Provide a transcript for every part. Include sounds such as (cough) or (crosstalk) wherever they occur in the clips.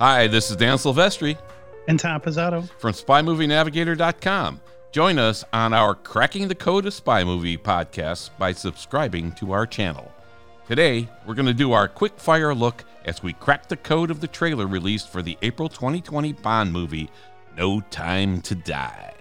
Hi, this is Dan Silvestri and Tom Pizzato from SpyMovieNavigator.com. Join us on our Cracking the Code of Spy Movie podcast by subscribing to our channel. Today, we're going to do our quick fire look as we crack the code of the trailer released for the April 2020 Bond movie, No Time to Die.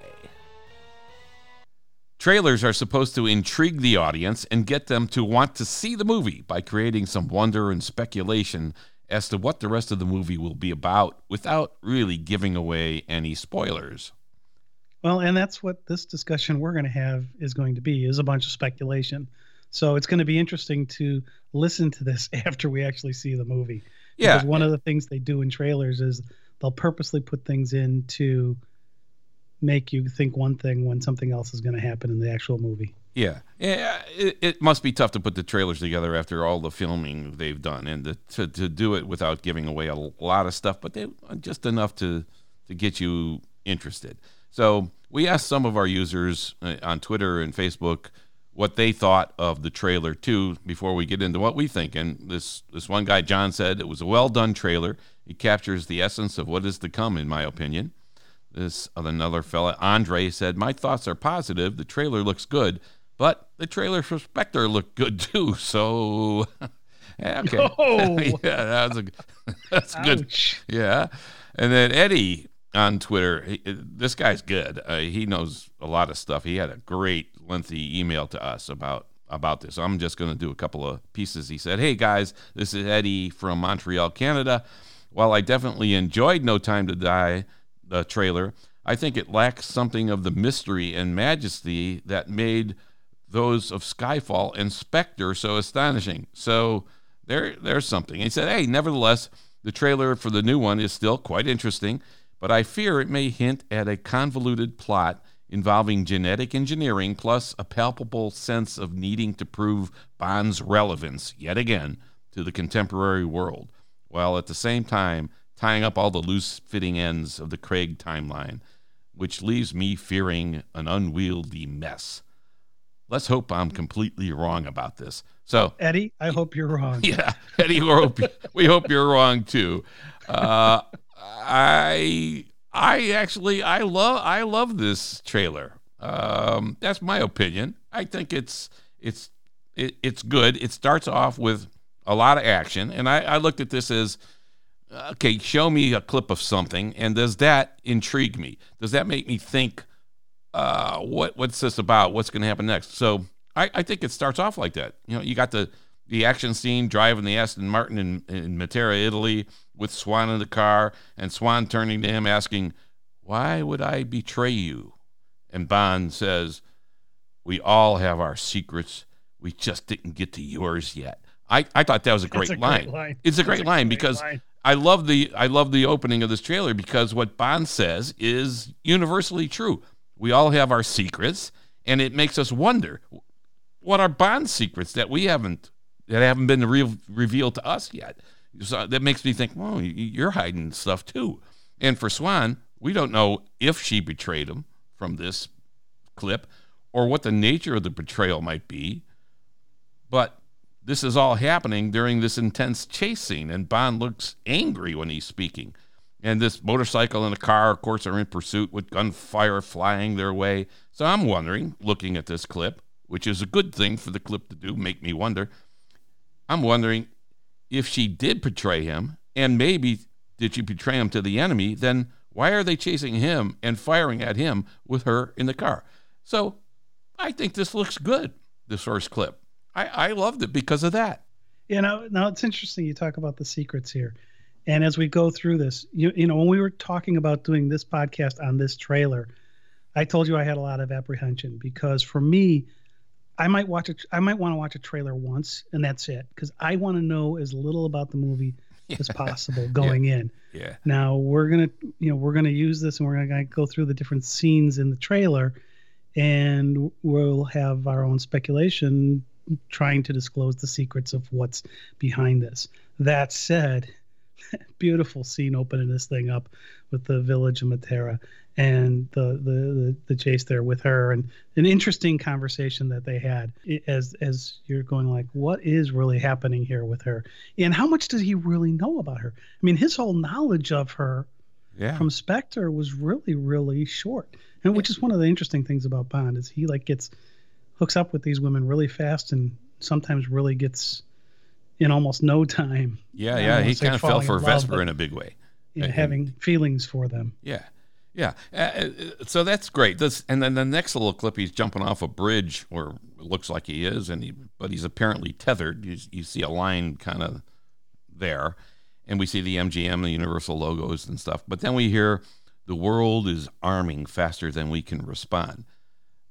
Trailers are supposed to intrigue the audience and get them to want to see the movie by creating some wonder and speculation as to what the rest of the movie will be about without really giving away any spoilers. Well, and that's what this discussion we're going to have is going to be is a bunch of speculation. So it's going to be interesting to listen to this (laughs) after we actually see the movie. Yeah. Because one of the things they do in trailers is they'll purposely put things in to make you think one thing when something else is going to happen in the actual movie. Yeah, yeah. It, it, must be tough to put the trailers together after all the filming they've done, and to, to, to do it without giving away a lot of stuff, but they just enough to to get you interested. So we asked some of our users uh, on Twitter and Facebook what they thought of the trailer too before we get into what we think. And this this one guy John said it was a well done trailer. It captures the essence of what is to come, in my opinion. This another fella Andre said my thoughts are positive. The trailer looks good but the trailer for Spectre looked good too. So, (laughs) okay. (laughs) Oh. (laughs) yeah, that was a that's Ouch. good. Yeah. And then Eddie on Twitter, he, this guy's good. Uh, he knows a lot of stuff. He had a great lengthy email to us about about this. I'm just going to do a couple of pieces. He said, "Hey guys, this is Eddie from Montreal, Canada. While I definitely enjoyed No Time to Die, the trailer, I think it lacks something of the mystery and majesty that made those of Skyfall and Spectre so astonishing. So there, there's something. he said, hey, nevertheless, the trailer for the new one is still quite interesting, but I fear it may hint at a convoluted plot involving genetic engineering plus a palpable sense of needing to prove Bond's relevance yet again to the contemporary world, while at the same time tying up all the loose fitting ends of the Craig timeline, which leaves me fearing an unwieldy mess. Let's hope I'm completely wrong about this. So, Eddie, I hope you're wrong. (laughs) Yeah, Eddie, we hope, we hope you're wrong too. Uh, I I actually I love I love this trailer. Um, that's my opinion. I think it's it's it, it's good. It starts off with a lot of action, and I, I looked at this as okay. Show me a clip of something, and does that intrigue me? Does that make me think? Uh, what what's this about? What's going to happen next? So I, I think it starts off like that. You know, you got the the action scene driving the Aston Martin in, in Matera, Italy, with Swann in the car, and Swann turning to him asking, "Why would I betray you?" And Bond says, "We all have our secrets. We just didn't get to yours yet." I, I thought that was a great, a line. great line. It's a great, a line great because line. I love the I love the opening of this trailer because what Bond says is universally true. We all have our secrets, and it makes us wonder what are Bond's secrets that we haven't that haven't been re- revealed to us yet. So that makes me think, well, you're hiding stuff too. And for Swann, we don't know if she betrayed him from this clip or what the nature of the betrayal might be. But this is all happening during this intense chase scene, and Bond looks angry when he's speaking. And this motorcycle and the car, of course, are in pursuit with gunfire flying their way. So I'm wondering, looking at this clip, which is a good thing for the clip to do, make me wonder. I'm wondering if she did betray him, and maybe did she betray him to the enemy, then why are they chasing him and firing at him with her in the car? So I think this looks good, this first clip. I, I loved it because of that. You know, now it's interesting you talk about the secrets here. And as we go through this, you, you know, when we were talking about doing this podcast on this trailer, I told you I had a lot of apprehension because for me, I might watch it. I might want to watch a trailer once and that's it because I want to know as little about the movie (laughs) yeah. as possible going yeah. in. Yeah. Now we're gonna, you know, we're gonna use this and we're gonna go through the different scenes in the trailer, and we'll have our own speculation trying to disclose the secrets of what's behind this. That said, (laughs) beautiful scene opening this thing up with the village of Matera. and the, the the the chase there with her and an interesting conversation that they had as as you're going like what is really happening here with her and how much does he really know about her i mean his whole knowledge of her yeah. from spectre was really really short and which is one of the interesting things about bond is he like gets hooks up with these women really fast and sometimes really gets in almost no time yeah yeah he kind of fell for vesper in a big way you know, having feelings for them yeah yeah, uh, uh, so that's great. This and then the next little clip, he's jumping off a bridge, or looks like he is, and he but he's apparently tethered. You, you see a line kind of there, and we see the MGM, the Universal logos and stuff. But then we hear the world is arming faster than we can respond.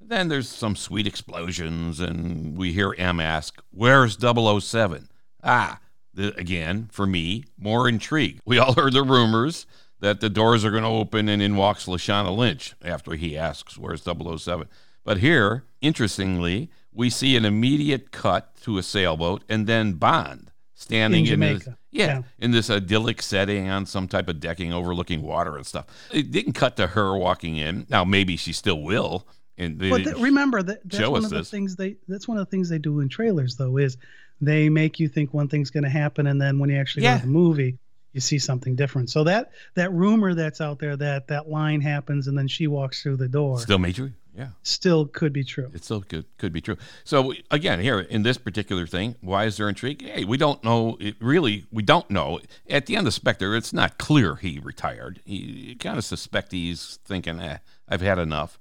Then there's some sweet explosions, and we hear M ask, "Where's 007?" Ah, the, again for me, more intrigue. We all heard the rumors that the doors are going to open and in walks Lashana Lynch after he asks, Where's 007? But here, interestingly, we see an immediate cut to a sailboat and then Bond standing in, in this, yeah, yeah, in this idyllic setting on some type of decking overlooking water and stuff. It didn't cut to her walking in. Now maybe she still will. And but the, remember that that's one of the things they that's one of the things they do in trailers though is they make you think one thing's going to happen and then when you actually yeah. go to the movie you see something different. So that that rumor that's out there that that line happens and then she walks through the door still major. Yeah, still could be true. It still could could be true. So again, here in this particular thing, why is there intrigue? Hey, we don't know. It really, we don't know. At the end of Spectre, it's not clear he retired. He, you kind of suspect he's thinking, eh, I've had enough,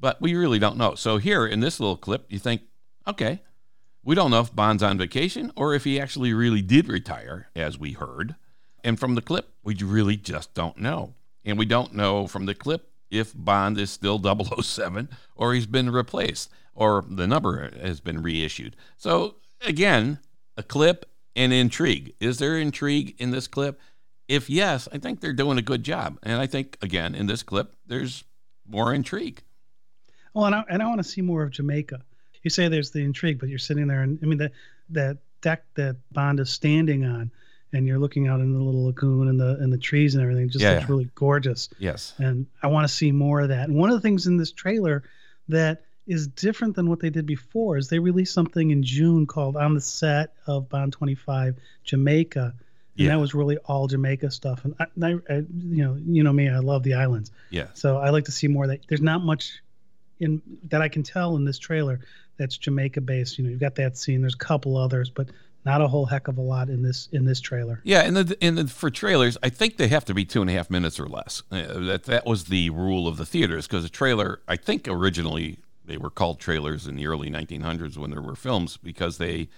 but we really don't know. So here in this little clip, you think, okay, we don't know if Bond's on vacation or if he actually really did retire, as we heard. And from the clip, we really just don't know. And we don't know from the clip if Bond is still (laughs) 007 or he's been replaced or the number has been reissued. So, again, a clip and intrigue. Is there intrigue in this clip? If yes, I think they're doing a good job. And I think, again, in this clip, there's more intrigue. Well, and I, and I want to see more of Jamaica. You say there's the intrigue, but you're sitting there, and I mean, that, that deck that Bond is standing on and you're looking out in the little lagoon and the and the trees and everything. Just yeah, looks yeah. really gorgeous. Yes. And I want to see more of that. And one of the things in this trailer that is different than what they did before is they released something in June called On the Set of Bond 25 Jamaica. And yeah. that was really all Jamaica stuff. And I, I, I, you know, you know me, I love the islands. Yeah. So I like to see more that there's not much in that I can tell in this trailer that's Jamaica based. You know, you've got that scene. There's a couple others, but not a whole heck of a lot in this in this trailer. Yeah, and the, in the, for trailers, I think they have to be two and a half minutes or less. Uh, that that was the rule of the theaters because a trailer, I think originally they were called trailers in the early 1900s when there were films because they,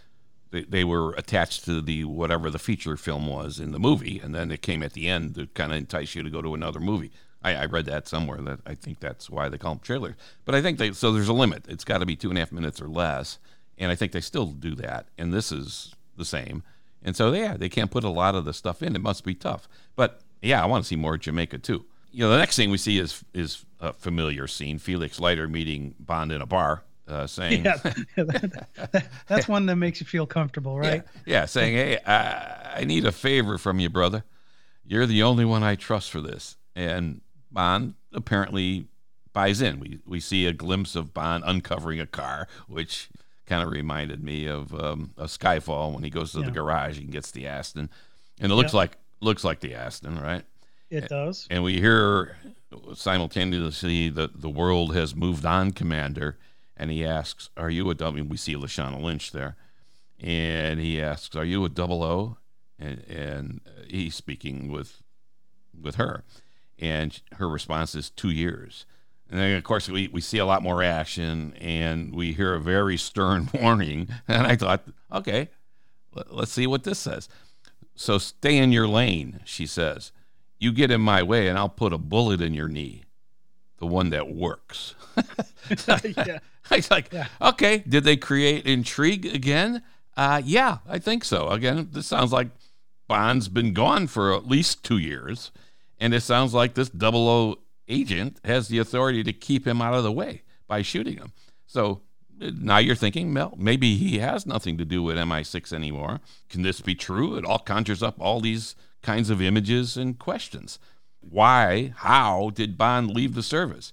they they were attached to the whatever the feature film was in the movie, and then it came at the end to kind of entice you to go to another movie. I, I, read that somewhere that I think that's why they call them trailers. But I think they so there's a limit. It's got to be two and a half minutes or less and I think they still do that. And this is the same. And so, yeah, they can't put a lot of the stuff in. It must be tough. But yeah, I want to see more Jamaica too. You know, the next thing we see is is a familiar scene: Felix Leiter meeting Bond in a bar, uh, saying, "Yeah, that, (laughs) that's one that makes you feel comfortable, right?" Yeah, yeah saying, "Hey, I, I need a favor from you, brother. You're the only one I trust for this." And Bond apparently buys in. We we see a glimpse of Bond uncovering a car, which kind of reminded me of um, a Skyfall when he goes to yeah. the garage and gets the Aston, and it looks like looks like the Aston, right? It does. And we hear simultaneously that the world has moved on, Commander. And he asks, "Are you a W?" We see Lashana Lynch there, and he asks, "Are you a double O?" And, and he's speaking with with her, and her response is two years. And then, of course, we, we see a lot more action and we hear a very stern (laughs) warning. And I thought, okay, let's see what this says. So stay in your lane, she says. You get in my way and I'll put a bullet in your knee, the one that works. (laughs) yeah. (laughs) I was like, yeah. okay, did they create intrigue again? Uh, yeah, I think so. Again, this sounds like Bond's been gone for at least two years. And it sounds like this 00 agent has the authority to keep him out of the way by shooting him. So uh, now you're thinking, well, maybe he has nothing to do with MI6 anymore. Can this be true? It all conjures up all these kinds of images and questions. Why, how did Bond leave the service?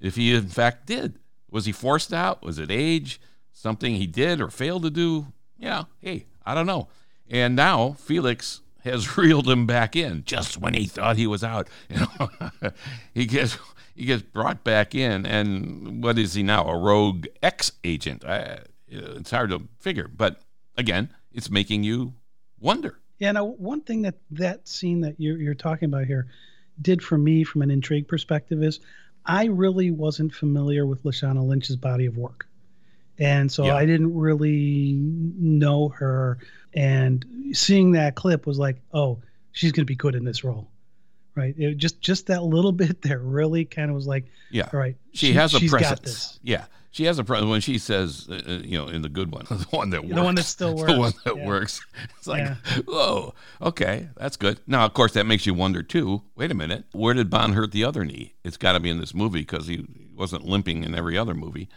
If he in fact did, was he forced out? Was it age? Something he did or failed to do? Yeah, hey, I don't know. And now Felix has (laughs) reeled him back in just when he thought he was out. You know, (laughs) he gets he gets brought back in, and what is he now? A rogue ex agent? it's hard to figure, but again, it's making you wonder. Yeah. Now, one thing that that scene that you're you're talking about here did for me, from an intrigue perspective, is I really wasn't familiar with Lashana Lynch's body of work. And so yeah. I didn't really know her. And seeing that clip was like, oh, she's going to be good in this role. Right. It just just that little (laughs) bit there really kind of was like, yeah. All right. She, she has a presence. Yeah. She has a presence when she says, uh, uh, you know, in the good one, (laughs) the one that works, (laughs) the one that still works, the one that yeah. works. It's like, yeah. whoa, okay, that's good. Now, of course, that makes you wonder too. Wait a minute, where did Bond hurt the other knee? It's got to be in this movie because he wasn't limping in every other movie.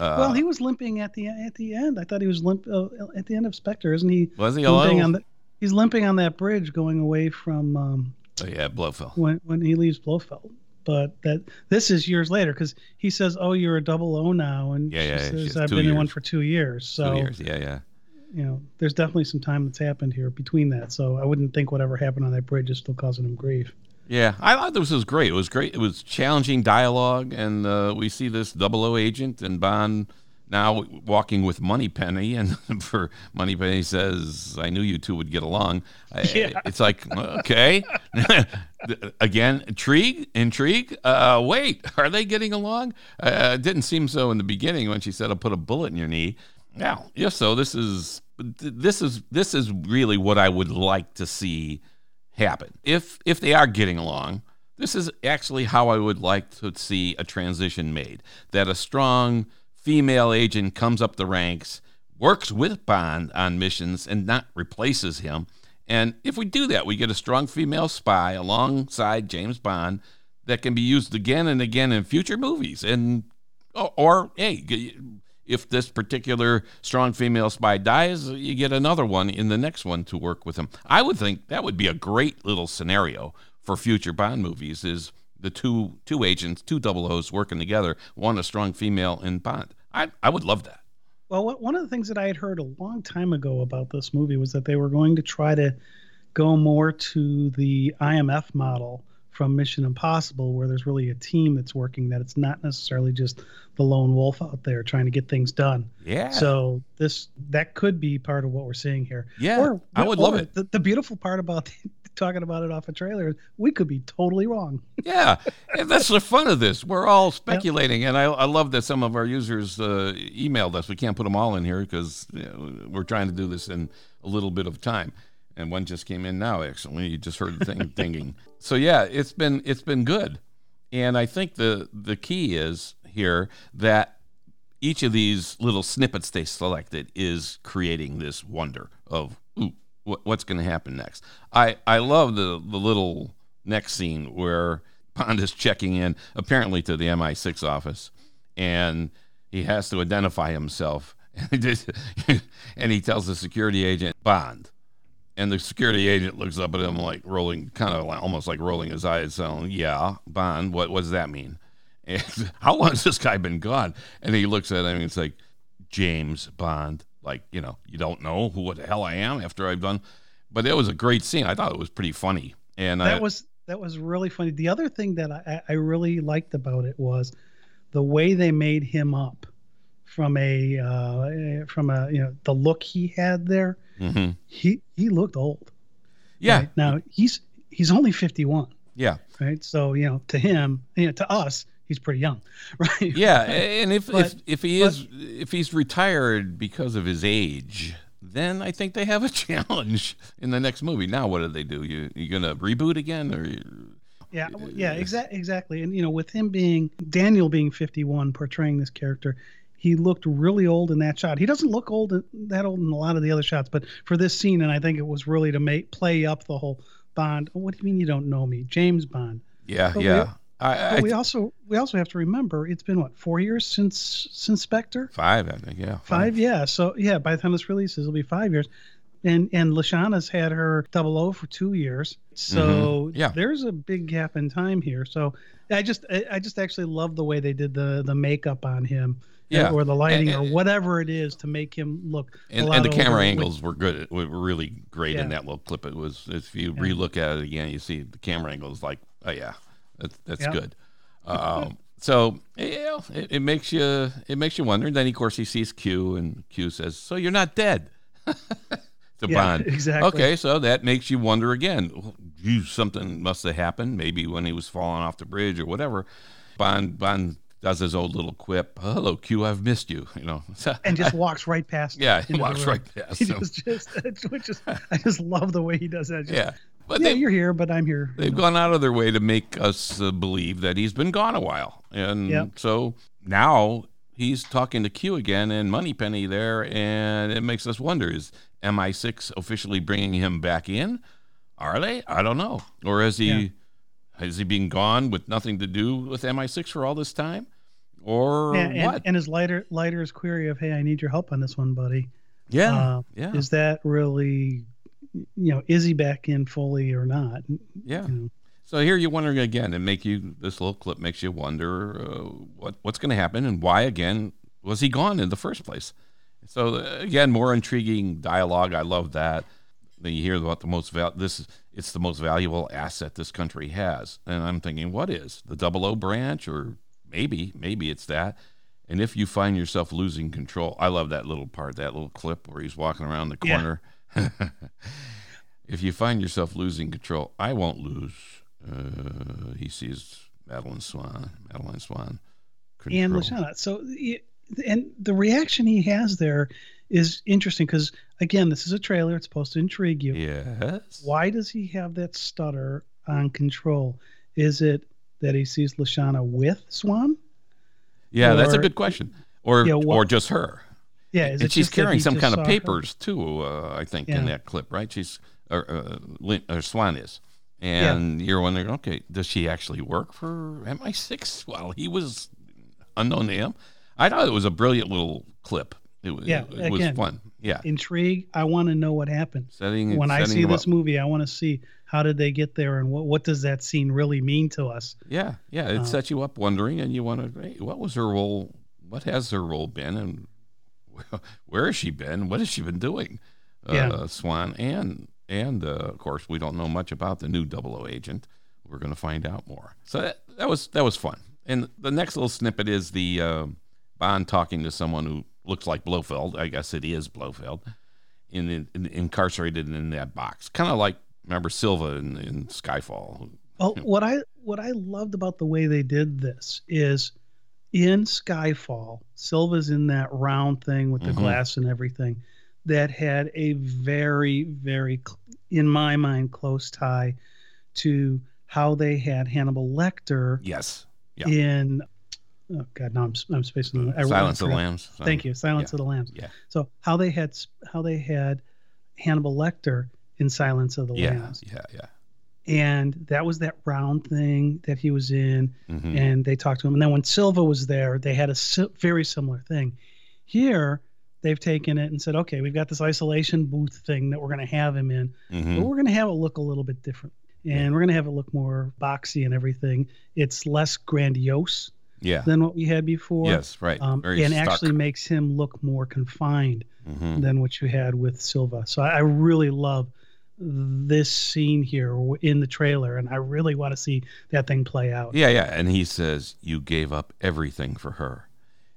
Uh, well, he was limping at the at the end. I thought he was limp uh, at the end of Spectre, isn't he? Was he limping on the, He's limping on that bridge going away from. Um, oh yeah, Blofeld. When when he leaves Blofeld, but that this is years later because he says, "Oh, you're a double O now," and yeah, yeah, she says, "I've been years. in one for two years." So two years, yeah, yeah. You know, there's definitely some time that's happened here between that. So I wouldn't think whatever happened on that bridge is still causing him grief. Yeah, I thought this was great. It was great. It was challenging dialogue, and uh, we see this double O agent and Bond now walking with Moneypenny, and (laughs) for Moneypenny says, "I knew you two would get along." (laughs) Yeah. It's like, okay, (laughs) again, intrigue, intrigue. Uh, wait, are they getting along? Uh, it didn't seem so in the beginning when she said, "I'll put a bullet in your knee." Now, if so, this is this is this is really what I would like to see happen. If if they are getting along, this is actually how I would like to see a transition made. That a strong female agent comes up the ranks, works with Bond on missions, and not replaces him. And if we do that, we get a strong female spy alongside James Bond that can be used again and again in future movies. And or, or hey, if this particular strong female spy dies, you get another one in the next one to work with him. I would think that would be a great little scenario for future Bond movies. Is the two two agents, two double O's working together, one a strong female in Bond. I I would love that. Well, one of the things that I had heard a long time ago about this movie was that they were going to try to go more to the IMF model from Mission Impossible, where there's really a team that's working. That it's not necessarily just the lone wolf out there trying to get things done. Yeah. So this that could be part of what we're seeing here. Yeah. Or, I would love it. The, the beautiful part about the, (laughs) talking about it off a trailer. We could be totally wrong. (laughs) yeah, and that's the fun of this. We're all speculating, and I, I love that some of our users uh, emailed us. We can't put them all in here because you know, we're trying to do this in a little bit of time. And one just came in now. Actually, you just heard the thing (laughs) dinging. So yeah, it's been it's been good, and I think the the key is here that each of these little snippets they selected is creating this wonder of ooh what's going to happen next. I, I love the, the little next scene where Bond is checking in, apparently to the MI6 office, and he has to identify himself. (laughs) (laughs) and he tells the security agent, Bond. And the security agent looks up at him like rolling, kind of like, almost like rolling his eyes, saying, Yeah, Bond, what, what does that mean? (laughs) And, How long has this guy been gone? And he looks at him and it's like, James Bond like you know you don't know who what the hell I am after I've done. But it was a great scene. I thought it was pretty funny, and that I, was that was really funny. The other thing that I, I really liked about it was the way they made him up from a uh, from a you know the look he had there. Mm-hmm. He he looked old. Yeah. Right? Now he's he's only fifty one. Yeah. Right. So you know to him, you know to us, he's pretty young, (laughs) right? Yeah, and if but, if, if he is but, if he's retired because of his age, then I think they have a (laughs) challenge in the next movie. Now, what do they do? You you gonna reboot again or? Yeah, yeah, exactly, exactly. And you know, with him being Daniel being 51, portraying this character, he looked really old in that shot. He doesn't look old that old in a lot of the other shots, but for this scene, and I think it was really to make play up the whole Bond. What do you mean you don't know me, James Bond? Yeah, but yeah. I, I, we also we also have to remember it's been what four years since since Spectre. Five, I think. Yeah. Five, five, yeah. So yeah, by the time this releases, it'll be five years. and and Lashana's had her double O for two years, so Mhm. Yeah. there's a big gap in time here. So I just I, I just actually love the way they did the the makeup on him, Yeah. or the lighting And- or whatever it is to make him look. and, and the camera angles were good were really great in that little clip it was if you Yeah. relook at it again you see the camera angles like oh yeah that's, that's Yeah. good um, so yeah it, it makes you it makes you wonder then of course he sees q and q says so you're not dead (laughs) to Yeah, bond exactly. okay so that makes you wonder again Gee, something must have happened maybe when he was falling off the bridge or whatever bond bond does his old little quip hello q i've missed you you know (laughs) and just walks right past. Yeah, he walks right past He him. just, just, it's- (laughs) which is, I just love the way he does that. Just, yeah but yeah, they, you're here, but I'm here. They've gone out of their way to make us uh, believe that he's been gone a while. And Yep. so now he's talking to Q again and Moneypenny there. And it makes us wonder is MI6 officially bringing him back in? Are they? I don't know. Or is he, Yeah. Has he been gone with nothing to do with MI6 for all this time? Or and, and, what? and his Leiter Leiter's query of, "Hey, I need your help on this one, buddy." yeah. uh, yeah. Is that really, you know, is he back in fully or not? yeah. You know, So here you're wondering again, and make you this little clip makes you wonder uh, what what's going to happen and why again was he gone in the first place. So uh, again, more intriguing dialogue. I love that. Then you hear about the most val- this it's the most valuable asset this country has, and I'm thinking, what is the Double O branch, or maybe maybe it's that. And if you find yourself losing control, I love that little part, that little clip where he's walking around the Yeah. corner. (laughs) if you find yourself losing control, I won't lose. Uh, he sees Madeleine Swann. Madeleine Swann. and Control. Lashana. So, and the reaction he has there is interesting because again, this is a trailer. It's supposed to intrigue you. Yes. Why does he have that stutter on control? Is it that he sees Lashana with Swann? Yeah, that's a good question. Or Yeah, well- or just her. Yeah, is and it she's carrying some kind of her? papers too. Uh, I think in that clip, right? She's or, uh, Lin- or Swann is, and you're wondering, okay, does she actually work for MI6? Well, he was unknown to him. I thought it was a brilliant little clip. It, was Yeah, it, was again, fun. Yeah, Intrigue. I want to know what happened. setting when I see this up. movie, I want to see how did they get there and what what does that scene really mean to us? Yeah, yeah, it Uh, sets you up wondering, and you want to, hey, what was her role? What has her role been, and (laughs) where has she been? What has she been doing? Uh, Yeah. Swann, and and uh, of course, we don't know much about the new Double O agent. We're going to find out more. So that, that was that was fun. And the next little snippet is the uh, Bond talking to someone who looks like Blofeld. I guess it is Blofeld, in, in, incarcerated in that box, kind of like remember Silva in, in Skyfall. Well, what I what I loved about the way they did this is in Skyfall, Silva's in that round thing with the Mhm. glass and everything that had a very very in my mind close tie to how they had Hannibal Lecter Yes. Yeah. in oh god now I'm I'm spacing I Silence of the. Lambs. Thank you, Silence yeah. of the Lambs. Yeah. So how they had how they had Hannibal Lecter in Silence of the Yeah, Lambs, yeah, yeah. and that was that round thing that he was in, Mhm. and they talked to him. And then when Silva was there, they had a si- very similar thing. Here, they've taken it and said, okay, we've got this isolation booth thing that we're going to have him in, Mhm. but we're going to have it look a little bit different, and Yeah. we're going to have it look more boxy and everything. It's less grandiose Yeah. than what we had before. Yes, right. Um, and stuck. actually makes him look more confined Mhm. than what you had with Silva. So I I really love this scene here in the trailer, and I really want to see that thing play out. Yeah, yeah. And he says, You gave up everything for her.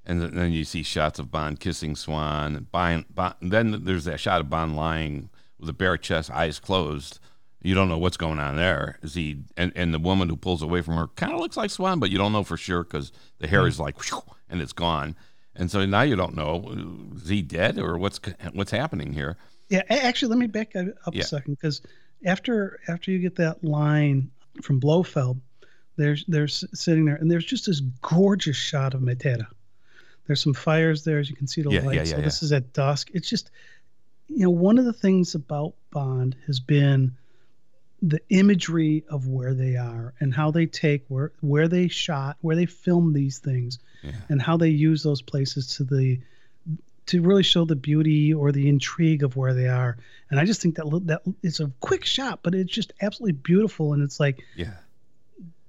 And then you see shots of Bond kissing Swann. And Bond, Bond, then there's that shot of Bond lying with a bare chest, eyes closed. You don't know what's going on there. Is he and, and the woman who pulls away from her kind of looks like Swann, but you don't know for sure because the hair is mm. like whew, and it's gone. And so now you don't know is he dead or what's what's happening here. Yeah, actually, let me back up Yeah. a second because after after you get that line from Blofeld, there's there's sitting there, and there's just this gorgeous shot of Matera. There's some fires there, as you can see the Yeah, yeah, lights. yeah, so this is at dusk. It's just, you know, one of the things about Bond has been the imagery of where they are and how they take where where they shot, where they filmed these things, Yeah. and how they use those places to the to really show the beauty or the intrigue of where they are. And I just think that that it's a quick shot, but it's just absolutely beautiful. And it's like, yeah,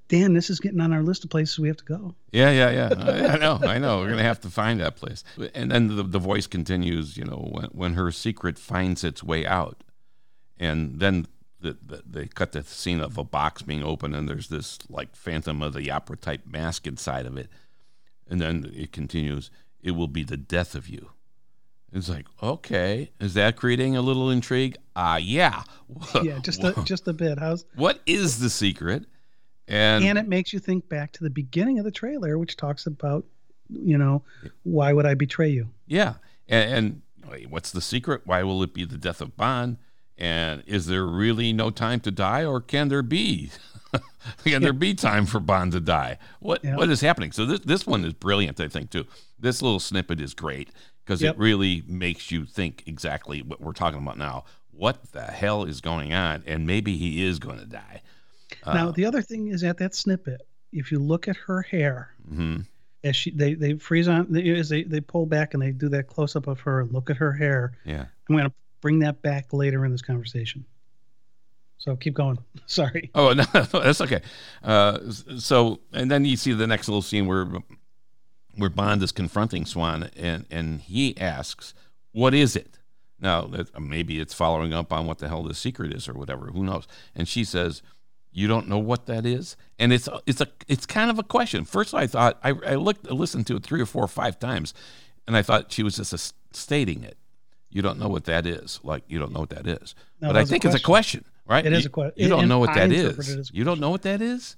Dan, this is getting on our list of places we have to go. Yeah, yeah, yeah. (laughs) I, I know, I know. We're gonna have to find that place. And then the, the voice continues. You know, when when her secret finds its way out, and then the, the, they cut the scene of a box being open, and there's this like Phantom of the Opera type mask inside of it, and then it continues. It will be the death of you. It's like, okay, is that creating a little intrigue? Ah, uh, yeah. (laughs) Yeah, just a just a bit. How's what is the secret? And and it makes you think back to the beginning of the trailer, which talks about, you know, why would I betray you? Yeah, and, and what's the secret? Why will it be the death of Bond? And is there really no time to die, or can there be? (laughs) can there be time for Bond to die? What yeah. what is happening? So this this one is brilliant, I think too. This little snippet is great because yep. it really makes you think exactly what we're talking about now. What the hell is going on? And maybe he is going to die. now, uh, the other thing is at that snippet, if you look at her hair, mm-hmm. as she they they freeze on they, as they they pull back and they do that close up of her and look at her hair. Yeah, I'm to bring that back later in this conversation. So keep going. (laughs) Sorry. Oh no, (laughs) that's okay. Uh, so and then you see the next little scene where where Bond is confronting Swann and and he asks, "What is it?" Now maybe it's following up on what the hell the secret is or whatever. Who knows? And she says, "You don't know what that is." And it's it's a it's kind of a question. First, I thought I, I looked listened to it three or four or five times, and I thought she was just stating it. You don't know what that is. Like you don't know what that is. No, but I think a it's a question, right? It is a question. You, don't know what that is. You don't know what that is.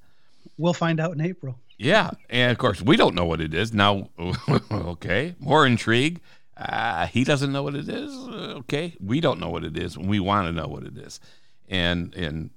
We'll find out in April. Yeah, and of course we don't know what it is now. (laughs) okay, more intrigue. Uh, he doesn't know what it is. Okay, we don't know what it is, and we want to know what it is. And and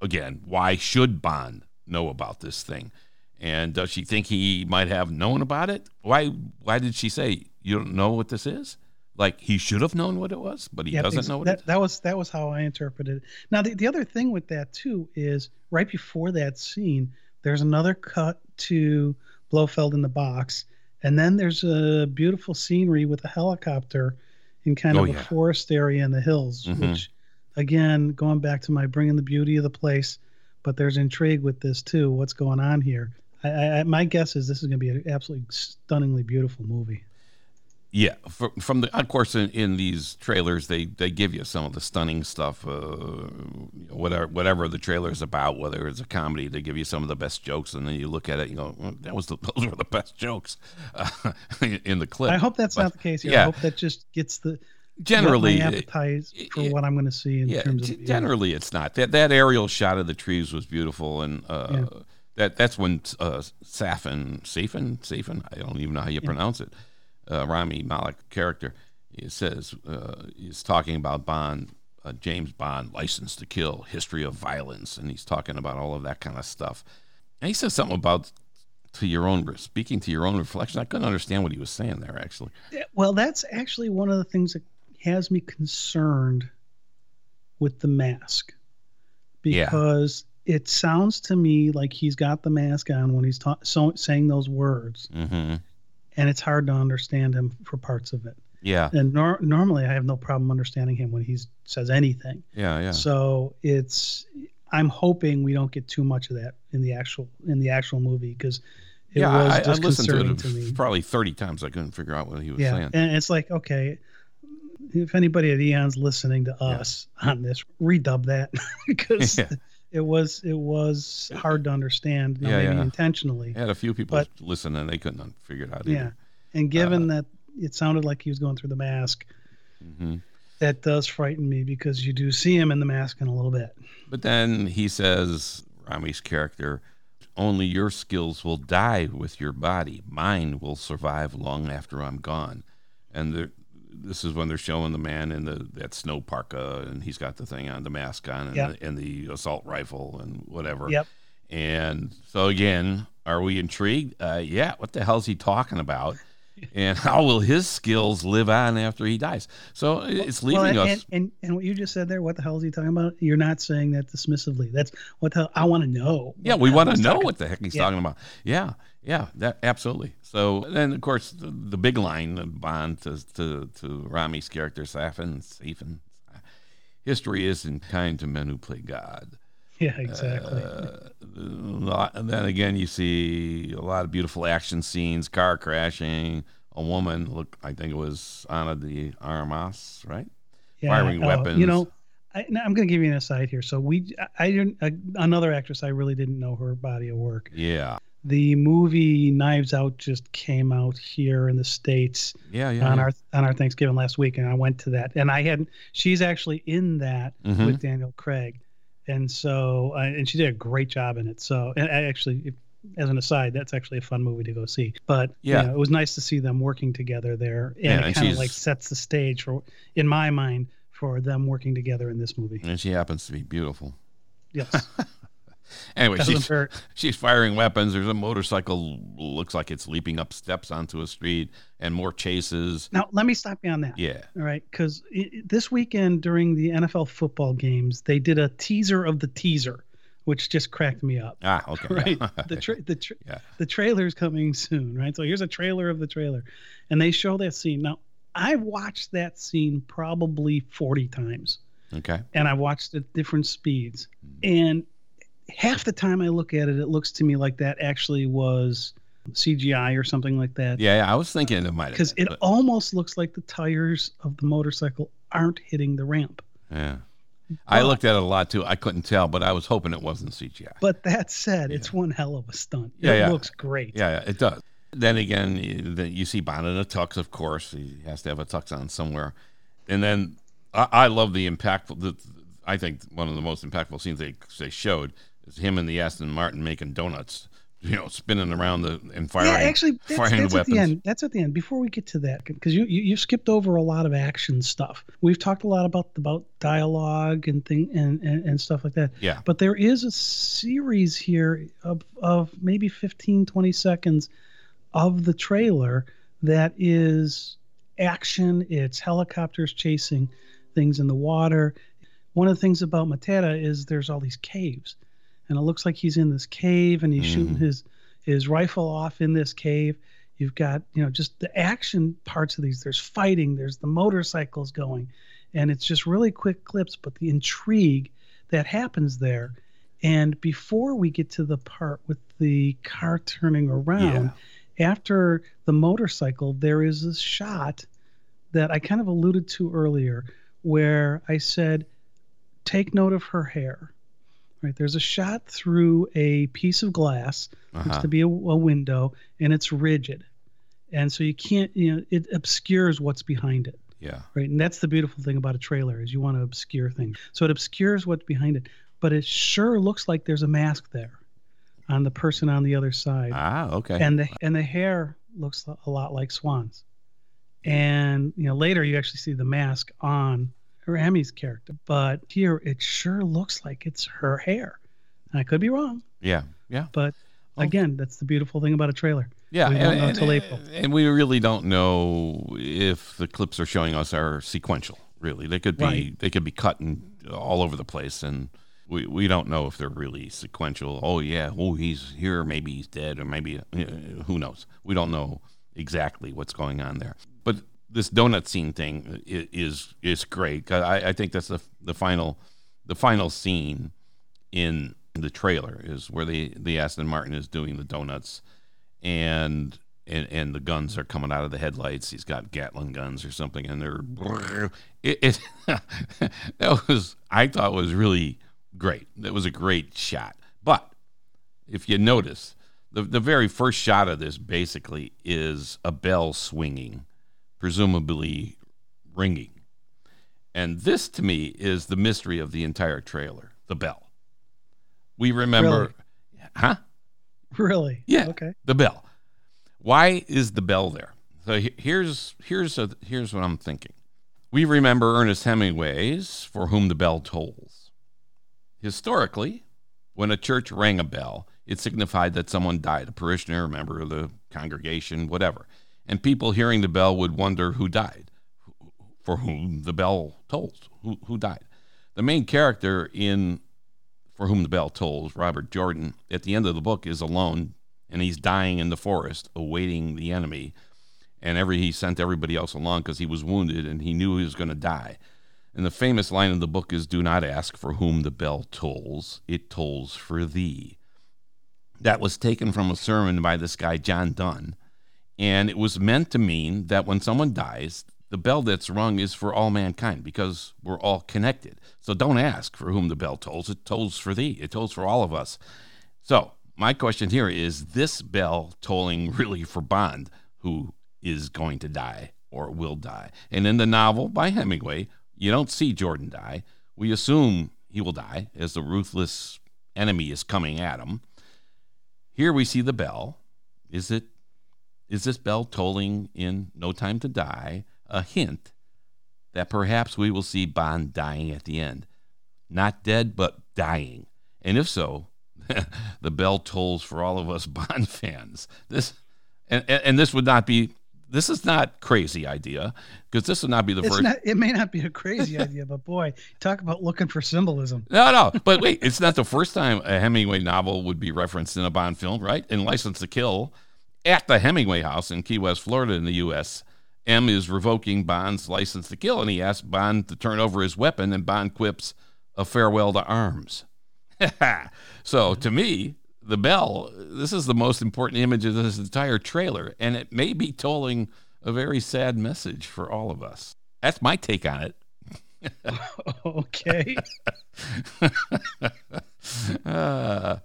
again, why should Bond know about this thing? And does she think he might have known about it? Why why did she say you don't know what this is? Like he should have known what it was, but he yeah, doesn't know what that, that was that was how I interpreted it. Now the, the other thing with that too is right before that scene, there's another cut to Blofeld in the box, and then there's a beautiful scenery with a helicopter in kind oh, of yeah. a forest area in the hills, mm-hmm. which again, going back to my bringing the beauty of the place, but there's intrigue with this too. What's going on here? I, I, my guess is this is going to be an absolutely stunningly beautiful movie. Yeah, from the of course in, in, these trailers they, they give you some of the stunning stuff, uh, whatever whatever the trailer is about, whether it's a comedy, they give you some of the best jokes, and then you look at it, you go, well, that was the, (laughs) those were the best jokes uh, (laughs) in the clip. I hope that's but, not the case here. Yeah. I hope that just gets the generally appetite for it, what I'm going to see in yeah, terms of generally it's not that that aerial shot of the trees was beautiful and. Uh, yeah. That, that's when uh, Safin, Safin, Safin, I don't even know how you pronounce it uh, Rami Malek character, he says uh, he's talking about Bond, uh, James Bond, License to Kill, history of violence, and he's talking about all of that kind of stuff. And he says something about to your own speaking to your own reflection. I couldn't understand what he was saying there actually. Well, that's actually one of the things that has me concerned with the mask because yeah. it sounds to me like he's got the mask on when he's ta- so, saying those words. Mm-hmm and it's hard to understand him for parts of it. Yeah. And nor- normally I have no problem understanding him when he says anything. Yeah, yeah. So it's I'm hoping we don't get too much of that in the actual in the actual movie because it yeah, was I, I listened to it to probably 30 times. I couldn't figure out what he was yeah, saying. And it's like, okay, if anybody at Eon's listening to us yeah. on this, redub that (laughs) because (laughs) yeah it was it was hard to understand, yeah, maybe yeah. intentionally. I had a few people but, listen and they couldn't figure it out. Either. Yeah, and given uh, that it sounded like he was going through the mask, mm-hmm. that does frighten me because you do see him in the mask in a little bit. But then he says, Rami's character, only your skills will die with your body. Mine will survive long after I'm gone. And there, this is when they're showing the man in the that snow parka and he's got the thing on, the mask on, and, yep. the, and the assault rifle and whatever. Yep. And so again, are we intrigued? Uh, yeah. What the hell is he talking about? (laughs) and how will his skills live on after he dies? So it's leaving well, and, us. And, and and what you just said there, what the hell is he talking about? You're not saying that dismissively. That's what the hell I want to know. Yeah, we want to know talking. what the heck he's yeah. talking about. Yeah, yeah, that absolutely. So then, of course, the, the big line, the Bond to to to Rami's character, Safin, Safin. History isn't kind to men who play God. (laughs) Yeah, exactly. Uh, then again, you see a lot of beautiful action scenes, car crashing, a woman. Look, I think it was Ana de Armas, right? Yeah, Firing uh, weapons. You know, I, am going to give you an aside here. So we, I didn't. Uh, another actress, I really didn't know her body of work. Yeah. The movie Knives Out just came out here in the states. Yeah, yeah. On yeah. our on our Thanksgiving last week, and I went to that, and I had. She's actually in that Mhm. with Daniel Craig, and so uh, and she did a great job in it. So and I actually, if, as an aside, that's actually a fun movie to go see. But Yeah. you know, it was nice to see them working together there, and Yeah, it kind of like sets the stage for, in my mind, for them working together in this movie. And she happens to be beautiful. Yes, (laughs) Anyway, doesn't she's hurt. she's firing weapons. There's a motorcycle looks like it's leaping up steps onto a street, and more chases. Now let me stop you on that. Yeah. All right, because this weekend during the NFL football games, they did a teaser of the teaser, which just cracked me up. Ah, okay. (laughs) Right, (laughs) the tra- the tra- Yeah. the trailer's coming soon, right? So here's a trailer of the trailer, and they show that scene. Now I've watched that scene probably 40 times, okay. and I've watched at different speeds, and half the time I look at it, it looks to me like that actually was CGI or something like that. Yeah, yeah. I was thinking it might because it but- almost looks like the tires of the motorcycle aren't hitting the ramp. yeah. I looked at it a lot too. I couldn't tell, but I was hoping it wasn't CGI. But that said, it's one hell of a stunt. Yeah, it yeah. looks great. Yeah, yeah, it does. Then again, you, you see Bond in a tux, of course. He has to have a tux on somewhere. And then I, I love the impactful. The, I think one of the most impactful scenes they they showed is him and the Aston Martin making donuts. You know, spinning around the and firing. yeah, actually, that's, firing that's at the end. That's at the end. Before we get to that, because you, you you skipped over a lot of action stuff. We've talked a lot about about dialogue and thing and, and and stuff like that. Yeah. But there is a series here of of maybe 15, 20 seconds of the trailer that is action. It's helicopters chasing things in the water. One of the things about Matera is there's all these caves, and it looks like he's in this cave and he's shooting Mhm. his his rifle off in this cave. You've got you know just the action parts of these. There's fighting. There's the motorcycles going, and it's just really quick clips. But the intrigue that happens there, and before we get to the part with the car turning around, after the motorcycle, there is a shot that I kind of alluded to earlier, where I said, take note of her hair. Right, there's a shot through a piece of glass, looks Uh-huh. to be a, a window, and it's rigid, and so you can't, you know, it obscures what's behind it Yeah. right and that's the beautiful thing about a trailer is you want to obscure things so it obscures what's behind it but it sure looks like there's a mask there on the person on the other side Ah, okay. and the and the hair looks a lot like swans and you know later you actually see the mask on Rami's character but here it sure looks like it's her hair i could be wrong yeah. Yeah. but again that's the beautiful thing about a trailer Yeah, We and, know and- April. and we really don't know if the clips are showing us are sequential. Really, they could be Right. they could be cut and all over the place, and we, we don't know if they're really sequential. Oh yeah, oh he's here, maybe he's dead, or maybe uh, who knows? We don't know exactly what's going on there. But this donut scene thing is is great. I, I think that's the the final the final scene in the trailer is where the the Aston Martin is doing the donuts and and and the guns are coming out of the headlights. He's got Gatling guns or something, and they're (laughs) it. it (laughs) that was I thought was really great. That was a great shot. But if you notice, the the very first shot of this basically is a bell swinging, presumably ringing, and this to me is the mystery of the entire trailer. The bell. We remember, Really? huh? really Yeah. okay The bell. Why is the bell there? So here's here's a, here's what I'm thinking. We remember Ernest Hemingway's "For Whom the Bell Tolls." Historically, when a church rang a bell, it signified that someone died, a parishioner, a member of the congregation, whatever. And people hearing the bell would wonder who died, for whom the bell tolls, who, who died. The main character in For Whom the Bell Tolls, Robert Jordan, at the end of the book is alone and he's dying in the forest awaiting the enemy. And every he sent everybody else along because he was wounded and he knew he was going to die. And the famous line in the book is Do not ask for whom the bell tolls, it tolls for thee. That was taken from a sermon by this guy, John Donne. And it was meant to mean that when someone dies, the bell that's rung is for all mankind because we're all connected. So don't ask for whom the bell tolls, it tolls for thee, it tolls for all of us. So, my question here is this bell tolling (laughs) really for Bond, who is going to die or will die? And in the novel by Hemingway, you don't see Jordan die. We assume he will die as the ruthless enemy is coming at him. Here we see the bell. Is it is this bell tolling in No Time to Die a hint that perhaps we will see Bond dying at the end? Not dead, but dying. And if so, (laughs) the bell tolls for all of us (laughs) Bond fans. This and, and this would not be this is not crazy idea because this would not be the it's first. Not, it may not be a crazy idea, but boy, talk about looking for symbolism. No, no, but wait, it's not the first time a Hemingway novel would be referenced in a Bond film, right? In License to Kill, at the Hemingway house in Key West, Florida, in the U.S. M is revoking Bond's license to kill, and he asks Bond to turn over his weapon, and Bond quips, "A farewell to arms." (laughs) so to me, the bell, this is the most important image of this entire trailer, and it may be tolling a very sad message for all of us. That's my take on it. (laughs) okay. (laughs) uh,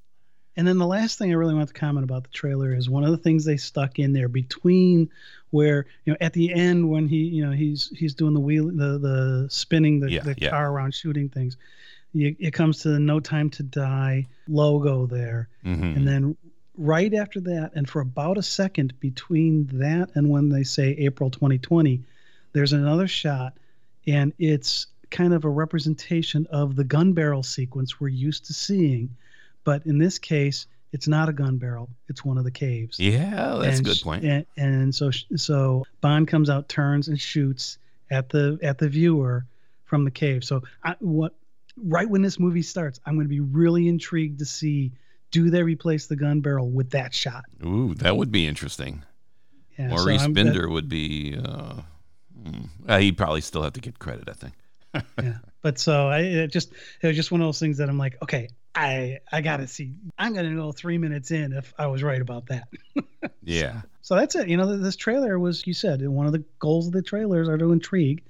and then the last thing I really want to comment about the trailer is one of the things they stuck in there between where you know at the end when he you know he's he's doing the wheel the the spinning the, yeah, the yeah. car around shooting things it comes to the No Time to Die logo there. Mm-hmm. And then right after that, and for about a second between that and when they say April 2020, there's another shot, and it's kind of a representation of the gun barrel sequence we're used to seeing. But in this case, it's not a gun barrel; it's one of the caves. Yeah, that's and, a good point. And, and so, so Bond comes out, turns, and shoots at the at the viewer from the cave. So, I, what right when this movie starts, I'm going to be really intrigued to see do they replace the gun barrel with that shot. Ooh, that would be interesting. Yeah, Maurice so Binder that, would be. Uh, uh, he'd probably still have to get credit, I think. Yeah, but so I it just it was just one of those things that I'm like, okay, I I gotta see. I'm gonna know three minutes in if I was right about that. (laughs) yeah. So, so that's it. You know, this trailer was you said one of the goals of the trailers are to intrigue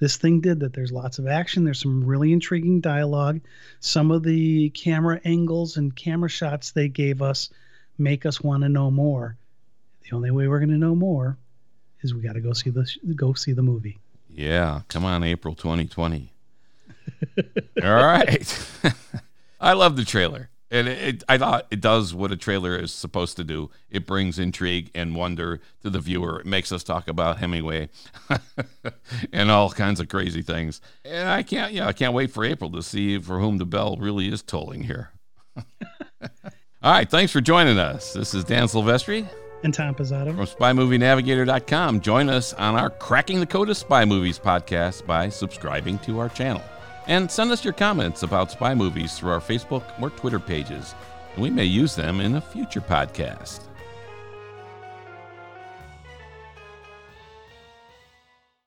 this thing did that. There's lots of action. There's some really intriguing dialogue. Some of the camera angles and camera shots they gave us make us want to know more. The only way we're going to know more is we got to go see the go see the movie. Yeah, come on, April 2020. (laughs) All right. (laughs) I love the trailer and it, it, I thought it does what a trailer is supposed to do. It brings intrigue and wonder to the viewer. It makes us talk about Hemingway (laughs) and all kinds of crazy things. And I can't, yeah, I can't wait for April to see for whom the bell really is tolling here. all right, thanks for joining us. This is Dan Silvestri and Tom Pizzato from SpyMovieNavigator.com. Join us on our Cracking the Code of Spy Movies podcast by subscribing to our channel. And send us your comments about spy movies through our Facebook or Twitter pages, and we may use them in a future podcast.